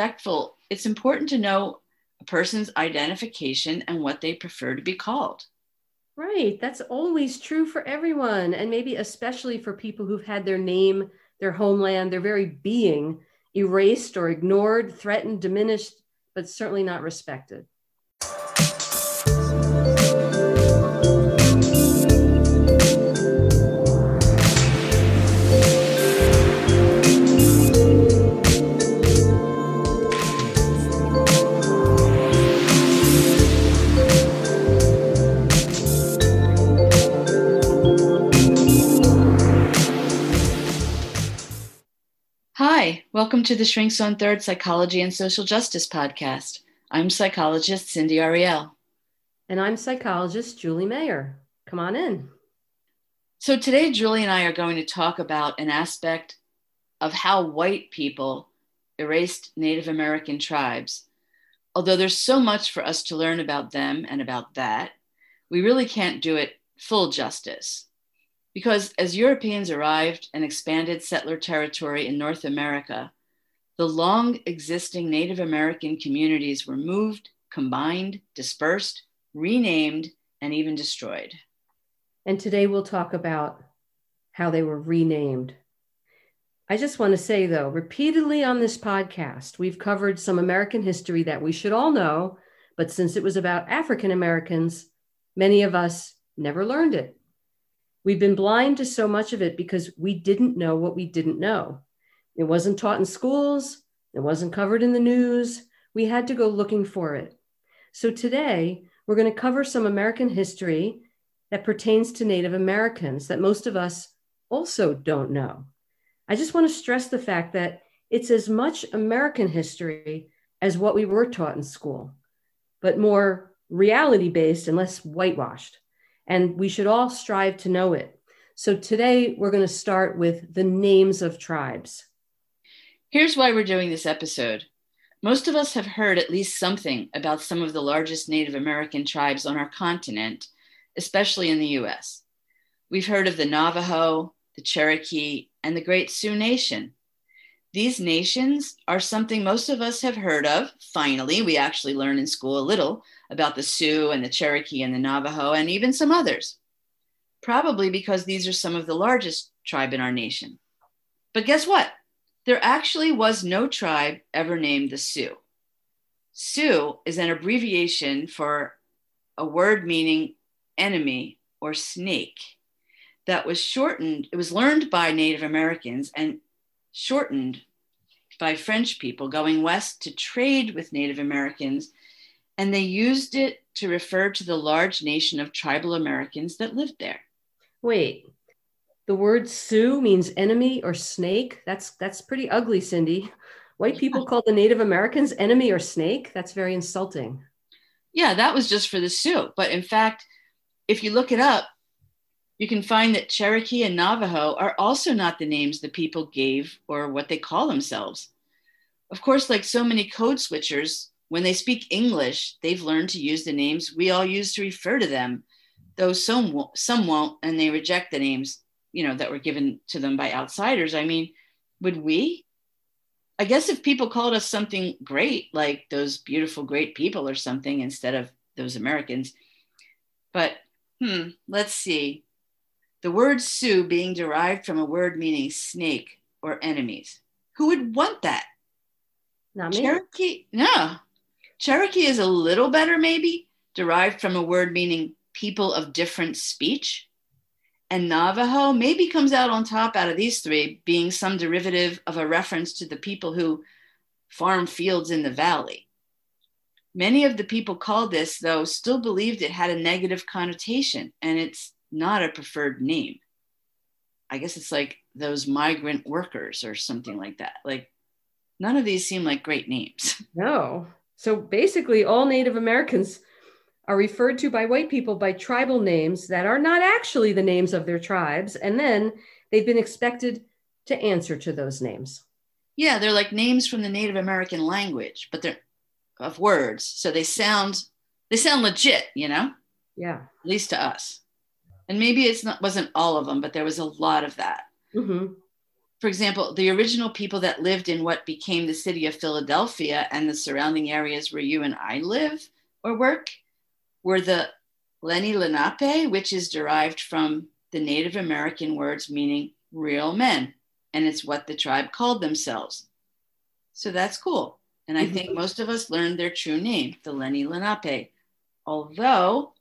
respectful, it's important to know a person's identification and what they prefer to be called. Right. That's always true for everyone. And maybe especially for people who've had their name, their homeland, their very being erased or ignored, threatened, diminished, but certainly not respected. Welcome to the Shrinks on Third Psychology and Social Justice podcast. I'm psychologist Cindy Ariel. And I'm psychologist Julie Mayer. Come on in. So, today, Julie and I are going to talk about an aspect of how white people erased Native American tribes. Although there's so much for us to learn about them and about that, we really can't do it full justice. Because as Europeans arrived and expanded settler territory in North America, the long existing Native American communities were moved, combined, dispersed, renamed, and even destroyed. And today we'll talk about how they were renamed. I just want to say, though, repeatedly on this podcast, we've covered some American history that we should all know, but since it was about African Americans, many of us never learned it. We've been blind to so much of it because we didn't know what we didn't know. It wasn't taught in schools, it wasn't covered in the news. We had to go looking for it. So today, we're going to cover some American history that pertains to Native Americans that most of us also don't know. I just want to stress the fact that it's as much American history as what we were taught in school, but more reality based and less whitewashed and we should all strive to know it. So today we're going to start with the names of tribes. Here's why we're doing this episode. Most of us have heard at least something about some of the largest Native American tribes on our continent, especially in the US. We've heard of the Navajo, the Cherokee, and the Great Sioux Nation. These nations are something most of us have heard of. Finally, we actually learn in school a little about the Sioux and the Cherokee and the Navajo and even some others, probably because these are some of the largest tribe in our nation. But guess what? There actually was no tribe ever named the Sioux. Sioux is an abbreviation for a word meaning enemy or snake that was shortened, it was learned by Native Americans and shortened by French people going west to trade with Native Americans and they used it to refer to the large nation of tribal Americans that lived there. Wait, the word Sioux means enemy or snake? That's that's pretty ugly, Cindy. White people called the Native Americans enemy or snake? That's very insulting. Yeah, that was just for the Sioux. But in fact, if you look it up, you can find that Cherokee and Navajo are also not the names the people gave or what they call themselves. Of course, like so many code switchers, when they speak English, they've learned to use the names we all use to refer to them, though some won't, some won't, and they reject the names, you know, that were given to them by outsiders. I mean, would we? I guess if people called us something great, like those beautiful, great people or something, instead of those Americans. But hmm, let's see. The word Sioux being derived from a word meaning snake or enemies. Who would want that? Not me. Cherokee? No, Cherokee is a little better, maybe, derived from a word meaning people of different speech. And Navajo maybe comes out on top out of these three, being some derivative of a reference to the people who farm fields in the valley. Many of the people called this, though, still believed it had a negative connotation and it's not a preferred name. I guess it's like those migrant workers or something like that. Like, none of these seem like great names. No, so basically, all Native Americans are referred to by white people by tribal names that are not actually the names of their tribes. And then they've been expected to answer to those names. Yeah, they're like names from the Native American language, but they're of words. So they sound they sound legit, you know? Yeah. At least to us. And maybe it's not wasn't all of them, but there was a lot of that. Mm-hmm. for example, the original people that lived in what became the city of Philadelphia and the surrounding areas where you and I live or work were the Lenni Lenape, which is derived from the Native American words meaning real men. And it's what the tribe called themselves. So that's cool. And I think mm-hmm. most of us learned their true name, the Lenni Lenape, although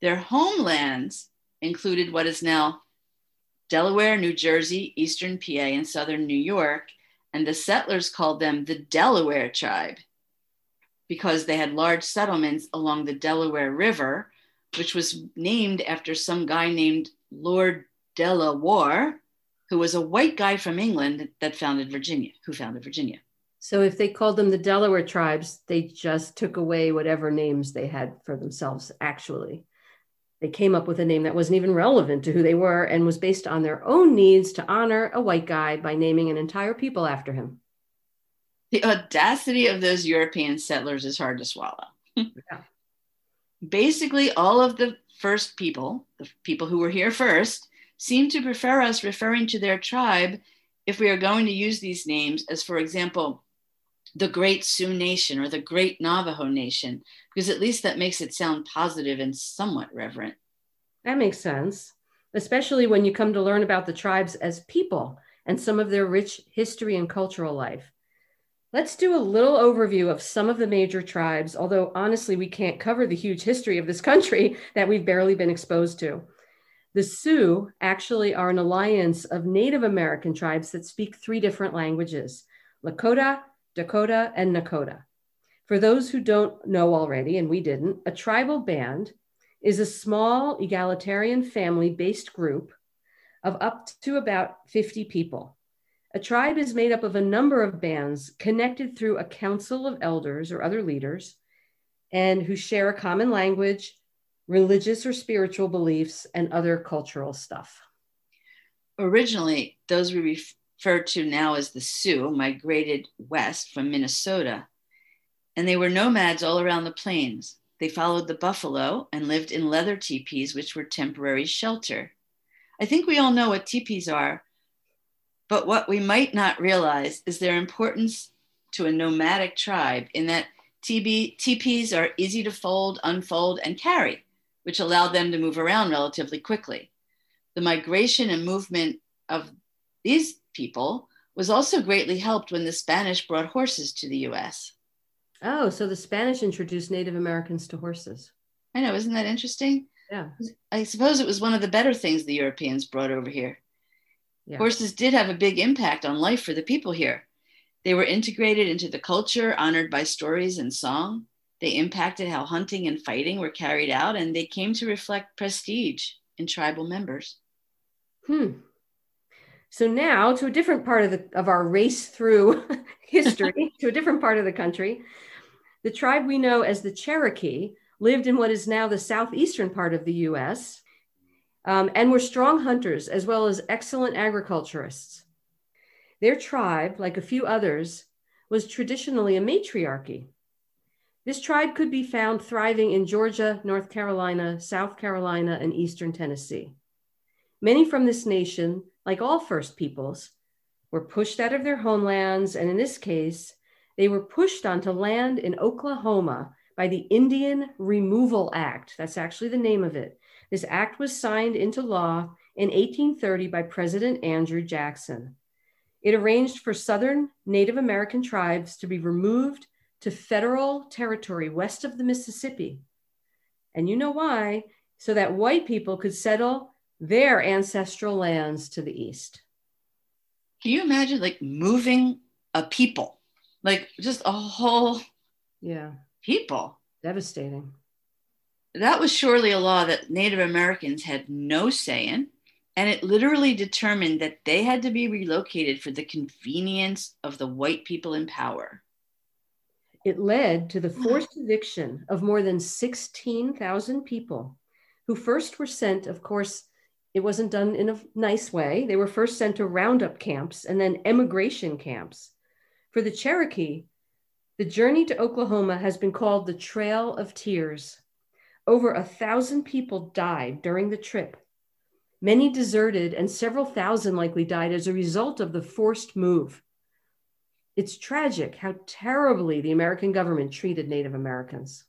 their homelands included what is now Delaware, New Jersey, Eastern PA, and Southern New York. And the settlers called them the Delaware tribe because they had large settlements along the Delaware River, which was named after some guy named Lord De La Warr, who was a white guy from England that founded Virginia, who founded Virginia. So if they called them the Delaware tribes, they just took away whatever names they had for themselves actually they came up with a name that wasn't even relevant to who they were and was based on their own needs to honor a white guy by naming an entire people after him. The audacity of those European settlers is hard to swallow. yeah. Basically, all of the first people, the people who were here first, seem to prefer us referring to their tribe if we are going to use these names as, for example, the Great Sioux Nation or the Great Navajo Nation, because at least that makes it sound positive and somewhat reverent. That makes sense, especially when you come to learn about the tribes as people and some of their rich history and cultural life. Let's do a little overview of some of the major tribes, although honestly, we can't cover the huge history of this country that we've barely been exposed to. The Sioux actually are an alliance of Native American tribes that speak three different languages Lakota, Dakota, and Nakota. For those who don't know already, and we didn't, a tribal band is a small egalitarian family based group of up to about 50 people. A tribe is made up of a number of bands connected through a council of elders or other leaders and who share a common language, religious or spiritual beliefs, and other cultural stuff. Originally, those we refer to now as the Sioux migrated west from Minnesota and they were nomads all around the plains. They followed the buffalo and lived in leather teepees, which were temporary shelter. I think we all know what teepees are, but what we might not realize is their importance to a nomadic tribe in that teepees are easy to fold, unfold, and carry, which allowed them to move around relatively quickly. The migration and movement of these people was also greatly helped when the Spanish brought horses to the US. Oh, so the Spanish introduced Native Americans to horses. I know, isn't that interesting? Yeah. I suppose it was one of the better things the Europeans brought over here. Yeah. Horses did have a big impact on life for the people here. They were integrated into the culture, honored by stories and song. They impacted how hunting and fighting were carried out, and they came to reflect prestige in tribal members. Hmm. So now to a different part of the of our race through history, to a different part of the country. The tribe we know as the Cherokee lived in what is now the southeastern part of the US um, and were strong hunters as well as excellent agriculturists. Their tribe, like a few others, was traditionally a matriarchy. This tribe could be found thriving in Georgia, North Carolina, South Carolina, and Eastern Tennessee. Many from this nation, like all First Peoples, were pushed out of their homelands, and in this case, they were pushed onto land in Oklahoma by the Indian Removal Act. That's actually the name of it. This act was signed into law in 1830 by President Andrew Jackson. It arranged for Southern Native American tribes to be removed to federal territory west of the Mississippi. And you know why? So that white people could settle their ancestral lands to the east. Can you imagine like moving a people? like just a whole yeah. people. Devastating. That was surely a law that native americans had no say in and it literally determined that they had to be relocated for the convenience of the white people in power. It led to the forced eviction of more than 16,000 people who first were sent of course it wasn't done in a nice way they were first sent to roundup camps and then emigration camps for the Cherokee, the journey to Oklahoma has been called the Trail of Tears. Over a thousand people died during the trip. Many deserted, and several thousand likely died as a result of the forced move. It's tragic how terribly the American government treated Native Americans.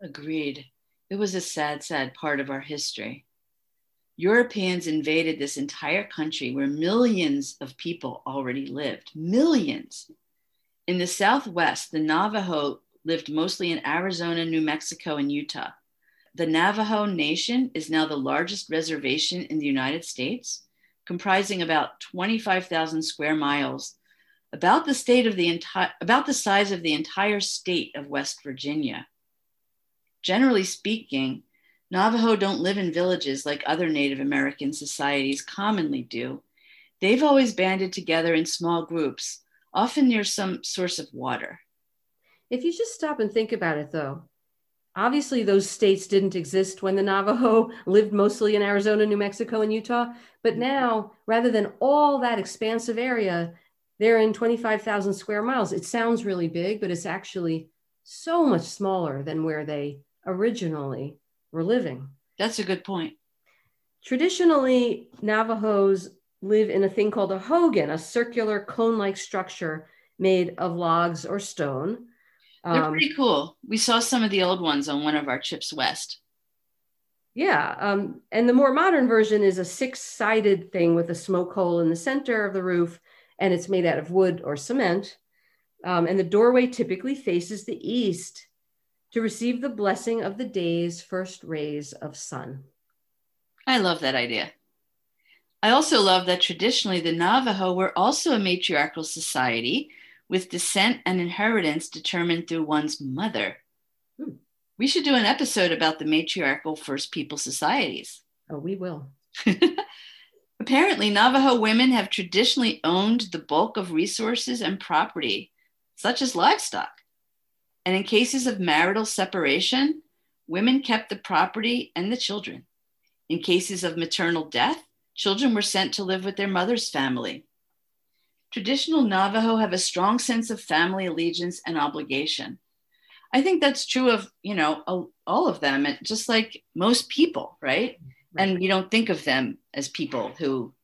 Agreed. It was a sad, sad part of our history. Europeans invaded this entire country where millions of people already lived. Millions. In the Southwest, the Navajo lived mostly in Arizona, New Mexico, and Utah. The Navajo Nation is now the largest reservation in the United States, comprising about 25,000 square miles, about the state of the entire about the size of the entire state of West Virginia. Generally speaking, Navajo don't live in villages like other Native American societies commonly do. They've always banded together in small groups, often near some source of water. If you just stop and think about it, though, obviously those states didn't exist when the Navajo lived mostly in Arizona, New Mexico, and Utah. But now, rather than all that expansive area, they're in 25,000 square miles. It sounds really big, but it's actually so much smaller than where they originally were living. That's a good point. Traditionally, Navajos live in a thing called a hogan, a circular cone like structure made of logs or stone. They're um, pretty cool. We saw some of the old ones on one of our trips west. Yeah. Um, and the more modern version is a six sided thing with a smoke hole in the center of the roof, and it's made out of wood or cement. Um, and the doorway typically faces the east to receive the blessing of the day's first rays of sun. I love that idea. I also love that traditionally the Navajo were also a matriarchal society with descent and inheritance determined through one's mother. Hmm. We should do an episode about the matriarchal First People societies. Oh, we will. Apparently, Navajo women have traditionally owned the bulk of resources and property, such as livestock. And in cases of marital separation, women kept the property and the children. In cases of maternal death, children were sent to live with their mother's family. Traditional Navajo have a strong sense of family allegiance and obligation. I think that's true of, you know, all of them, and just like most people, right? right? And you don't think of them as people who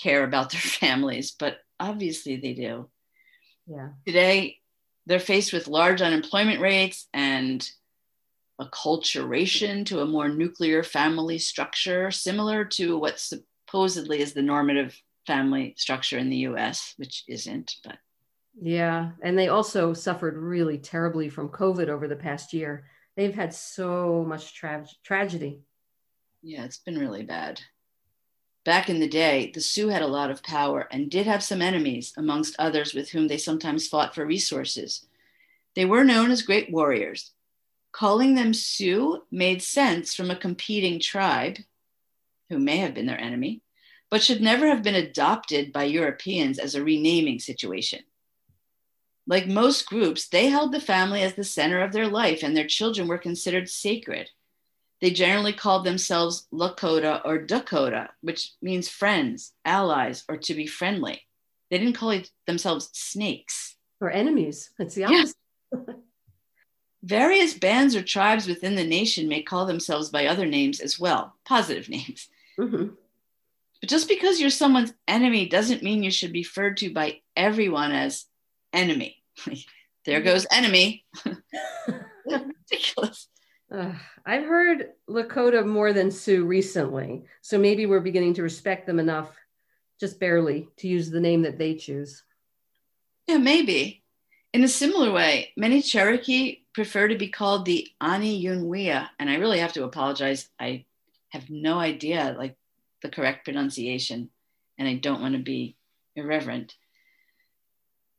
care about their families, but obviously they do. Yeah. Today, they're faced with large unemployment rates and acculturation to a more nuclear family structure, similar to what supposedly is the normative family structure in the US, which isn't, but. Yeah. And they also suffered really terribly from COVID over the past year. They've had so much tra- tragedy. Yeah, it's been really bad. Back in the day, the Sioux had a lot of power and did have some enemies, amongst others with whom they sometimes fought for resources. They were known as great warriors. Calling them Sioux made sense from a competing tribe, who may have been their enemy, but should never have been adopted by Europeans as a renaming situation. Like most groups, they held the family as the center of their life, and their children were considered sacred. They generally called themselves Lakota or Dakota, which means friends, allies, or to be friendly. They didn't call themselves snakes. Or enemies. That's the opposite. Yeah. Various bands or tribes within the nation may call themselves by other names as well, positive names. Mm-hmm. But just because you're someone's enemy doesn't mean you should be referred to by everyone as enemy. there goes enemy. ridiculous. Uh, I've heard Lakota more than Sioux recently, so maybe we're beginning to respect them enough, just barely, to use the name that they choose. Yeah, maybe. In a similar way, many Cherokee prefer to be called the Ani Yunwia, and I really have to apologize. I have no idea like the correct pronunciation, and I don't want to be irreverent.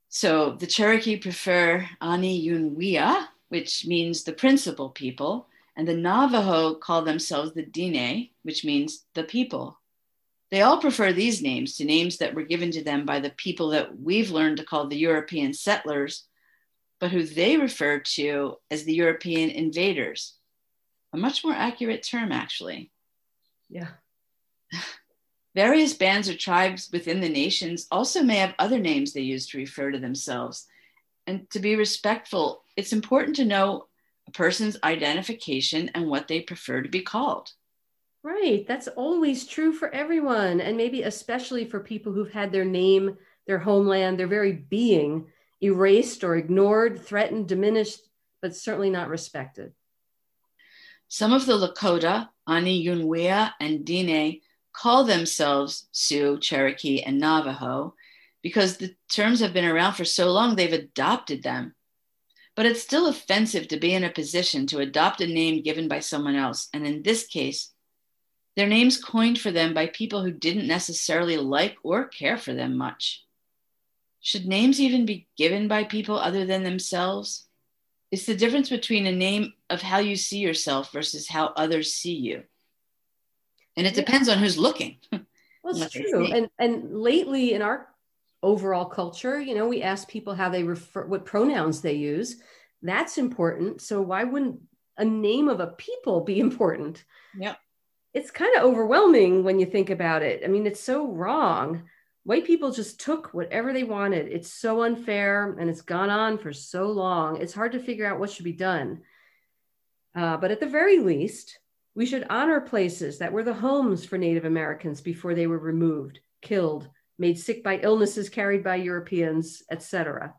So the Cherokee prefer Ani Yunwia, which means the principal people, and the Navajo call themselves the Dine, which means the people. They all prefer these names to names that were given to them by the people that we've learned to call the European settlers, but who they refer to as the European invaders. A much more accurate term, actually. Yeah. Various bands or tribes within the nations also may have other names they use to refer to themselves. And to be respectful it's important to know a person's identification and what they prefer to be called. Right. That's always true for everyone. And maybe especially for people who've had their name, their homeland, their very being erased or ignored, threatened, diminished, but certainly not respected. Some of the Lakota, Ani Yunwea and Dine, call themselves Sioux, Cherokee, and Navajo because the terms have been around for so long, they've adopted them. But it's still offensive to be in a position to adopt a name given by someone else. And in this case, their names coined for them by people who didn't necessarily like or care for them much. Should names even be given by people other than themselves? It's the difference between a name of how you see yourself versus how others see you. And it depends on who's looking. Well, it's true. And and lately in our overall culture, you know, we ask people how they refer what pronouns they use. That's important. So why wouldn't a name of a people be important? Yeah it's kind of overwhelming when you think about it. I mean, it's so wrong. White people just took whatever they wanted. It's so unfair and it's gone on for so long. It's hard to figure out what should be done. Uh, but at the very least, we should honor places that were the homes for Native Americans before they were removed, killed, made sick by illnesses carried by Europeans, etc.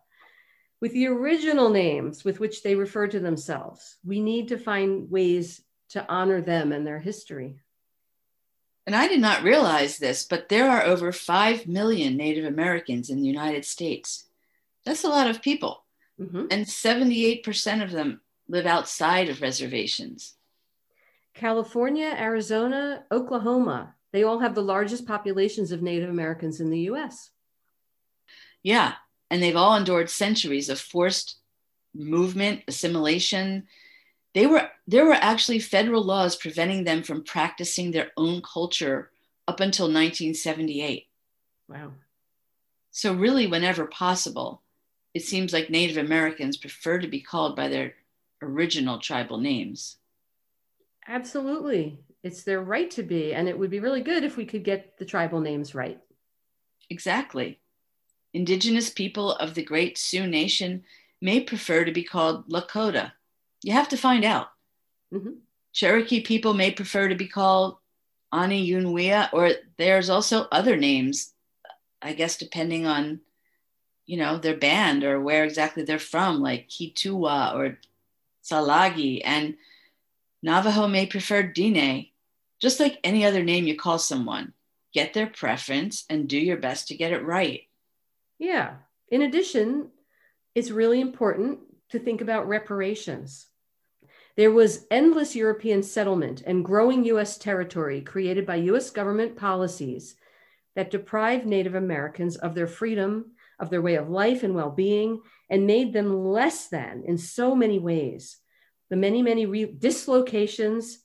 With the original names with which they refer to themselves, we need to find ways to honor them and their history. And I did not realize this, but there are over 5 million Native Americans in the United States. That's a lot of people. Mm-hmm. And 78% of them live outside of reservations. California, Arizona, Oklahoma, they all have the largest populations of Native Americans in the US. Yeah. And they've all endured centuries of forced movement, assimilation, they were there were actually federal laws preventing them from practicing their own culture up until 1978 wow so really whenever possible it seems like native americans prefer to be called by their original tribal names absolutely it's their right to be and it would be really good if we could get the tribal names right exactly indigenous people of the great sioux nation may prefer to be called lakota you have to find out. Mm-hmm. Cherokee people may prefer to be called Ani Yunwea, or there's also other names, I guess, depending on, you know, their band or where exactly they're from, like Kituwa or Salagi. And Navajo may prefer Dine, just like any other name you call someone. Get their preference and do your best to get it right. Yeah. In addition, it's really important to think about reparations. There was endless European settlement and growing US territory created by US government policies that deprived Native Americans of their freedom, of their way of life and well being, and made them less than in so many ways. The many, many re- dislocations,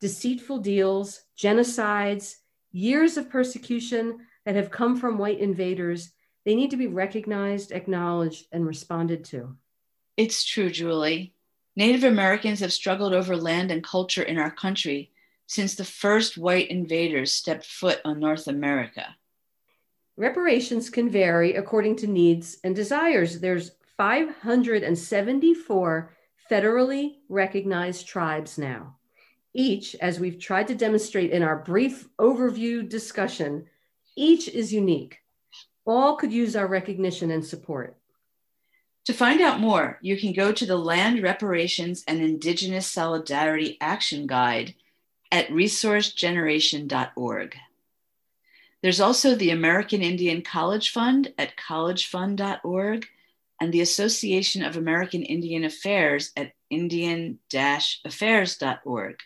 deceitful deals, genocides, years of persecution that have come from white invaders, they need to be recognized, acknowledged, and responded to. It's true, Julie. Native Americans have struggled over land and culture in our country since the first white invaders stepped foot on North America. Reparations can vary according to needs and desires. There's 574 federally recognized tribes now. Each, as we've tried to demonstrate in our brief overview discussion, each is unique. All could use our recognition and support. To find out more, you can go to the Land Reparations and Indigenous Solidarity Action Guide at resourcegeneration.org. There's also the American Indian College Fund at collegefund.org and the Association of American Indian Affairs at indian affairs.org.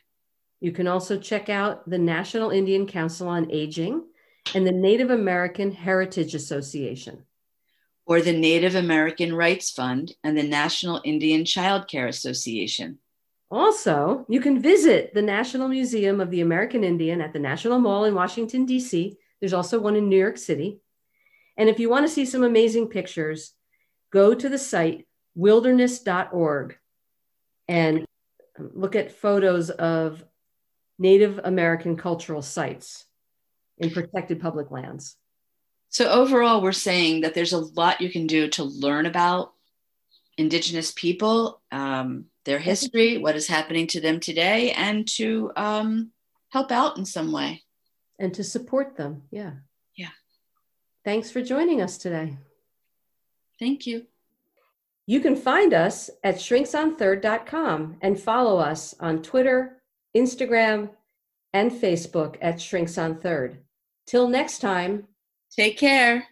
You can also check out the National Indian Council on Aging and the Native American Heritage Association or the Native American Rights Fund and the National Indian Child Care Association. Also, you can visit the National Museum of the American Indian at the National Mall in Washington, D.C. There's also one in New York City. And if you want to see some amazing pictures, go to the site wilderness.org and look at photos of Native American cultural sites in protected public lands. So, overall, we're saying that there's a lot you can do to learn about Indigenous people, um, their history, what is happening to them today, and to um, help out in some way. And to support them. Yeah. Yeah. Thanks for joining us today. Thank you. You can find us at shrinksonthird.com and follow us on Twitter, Instagram, and Facebook at Shrinks on Third. Till next time, take care.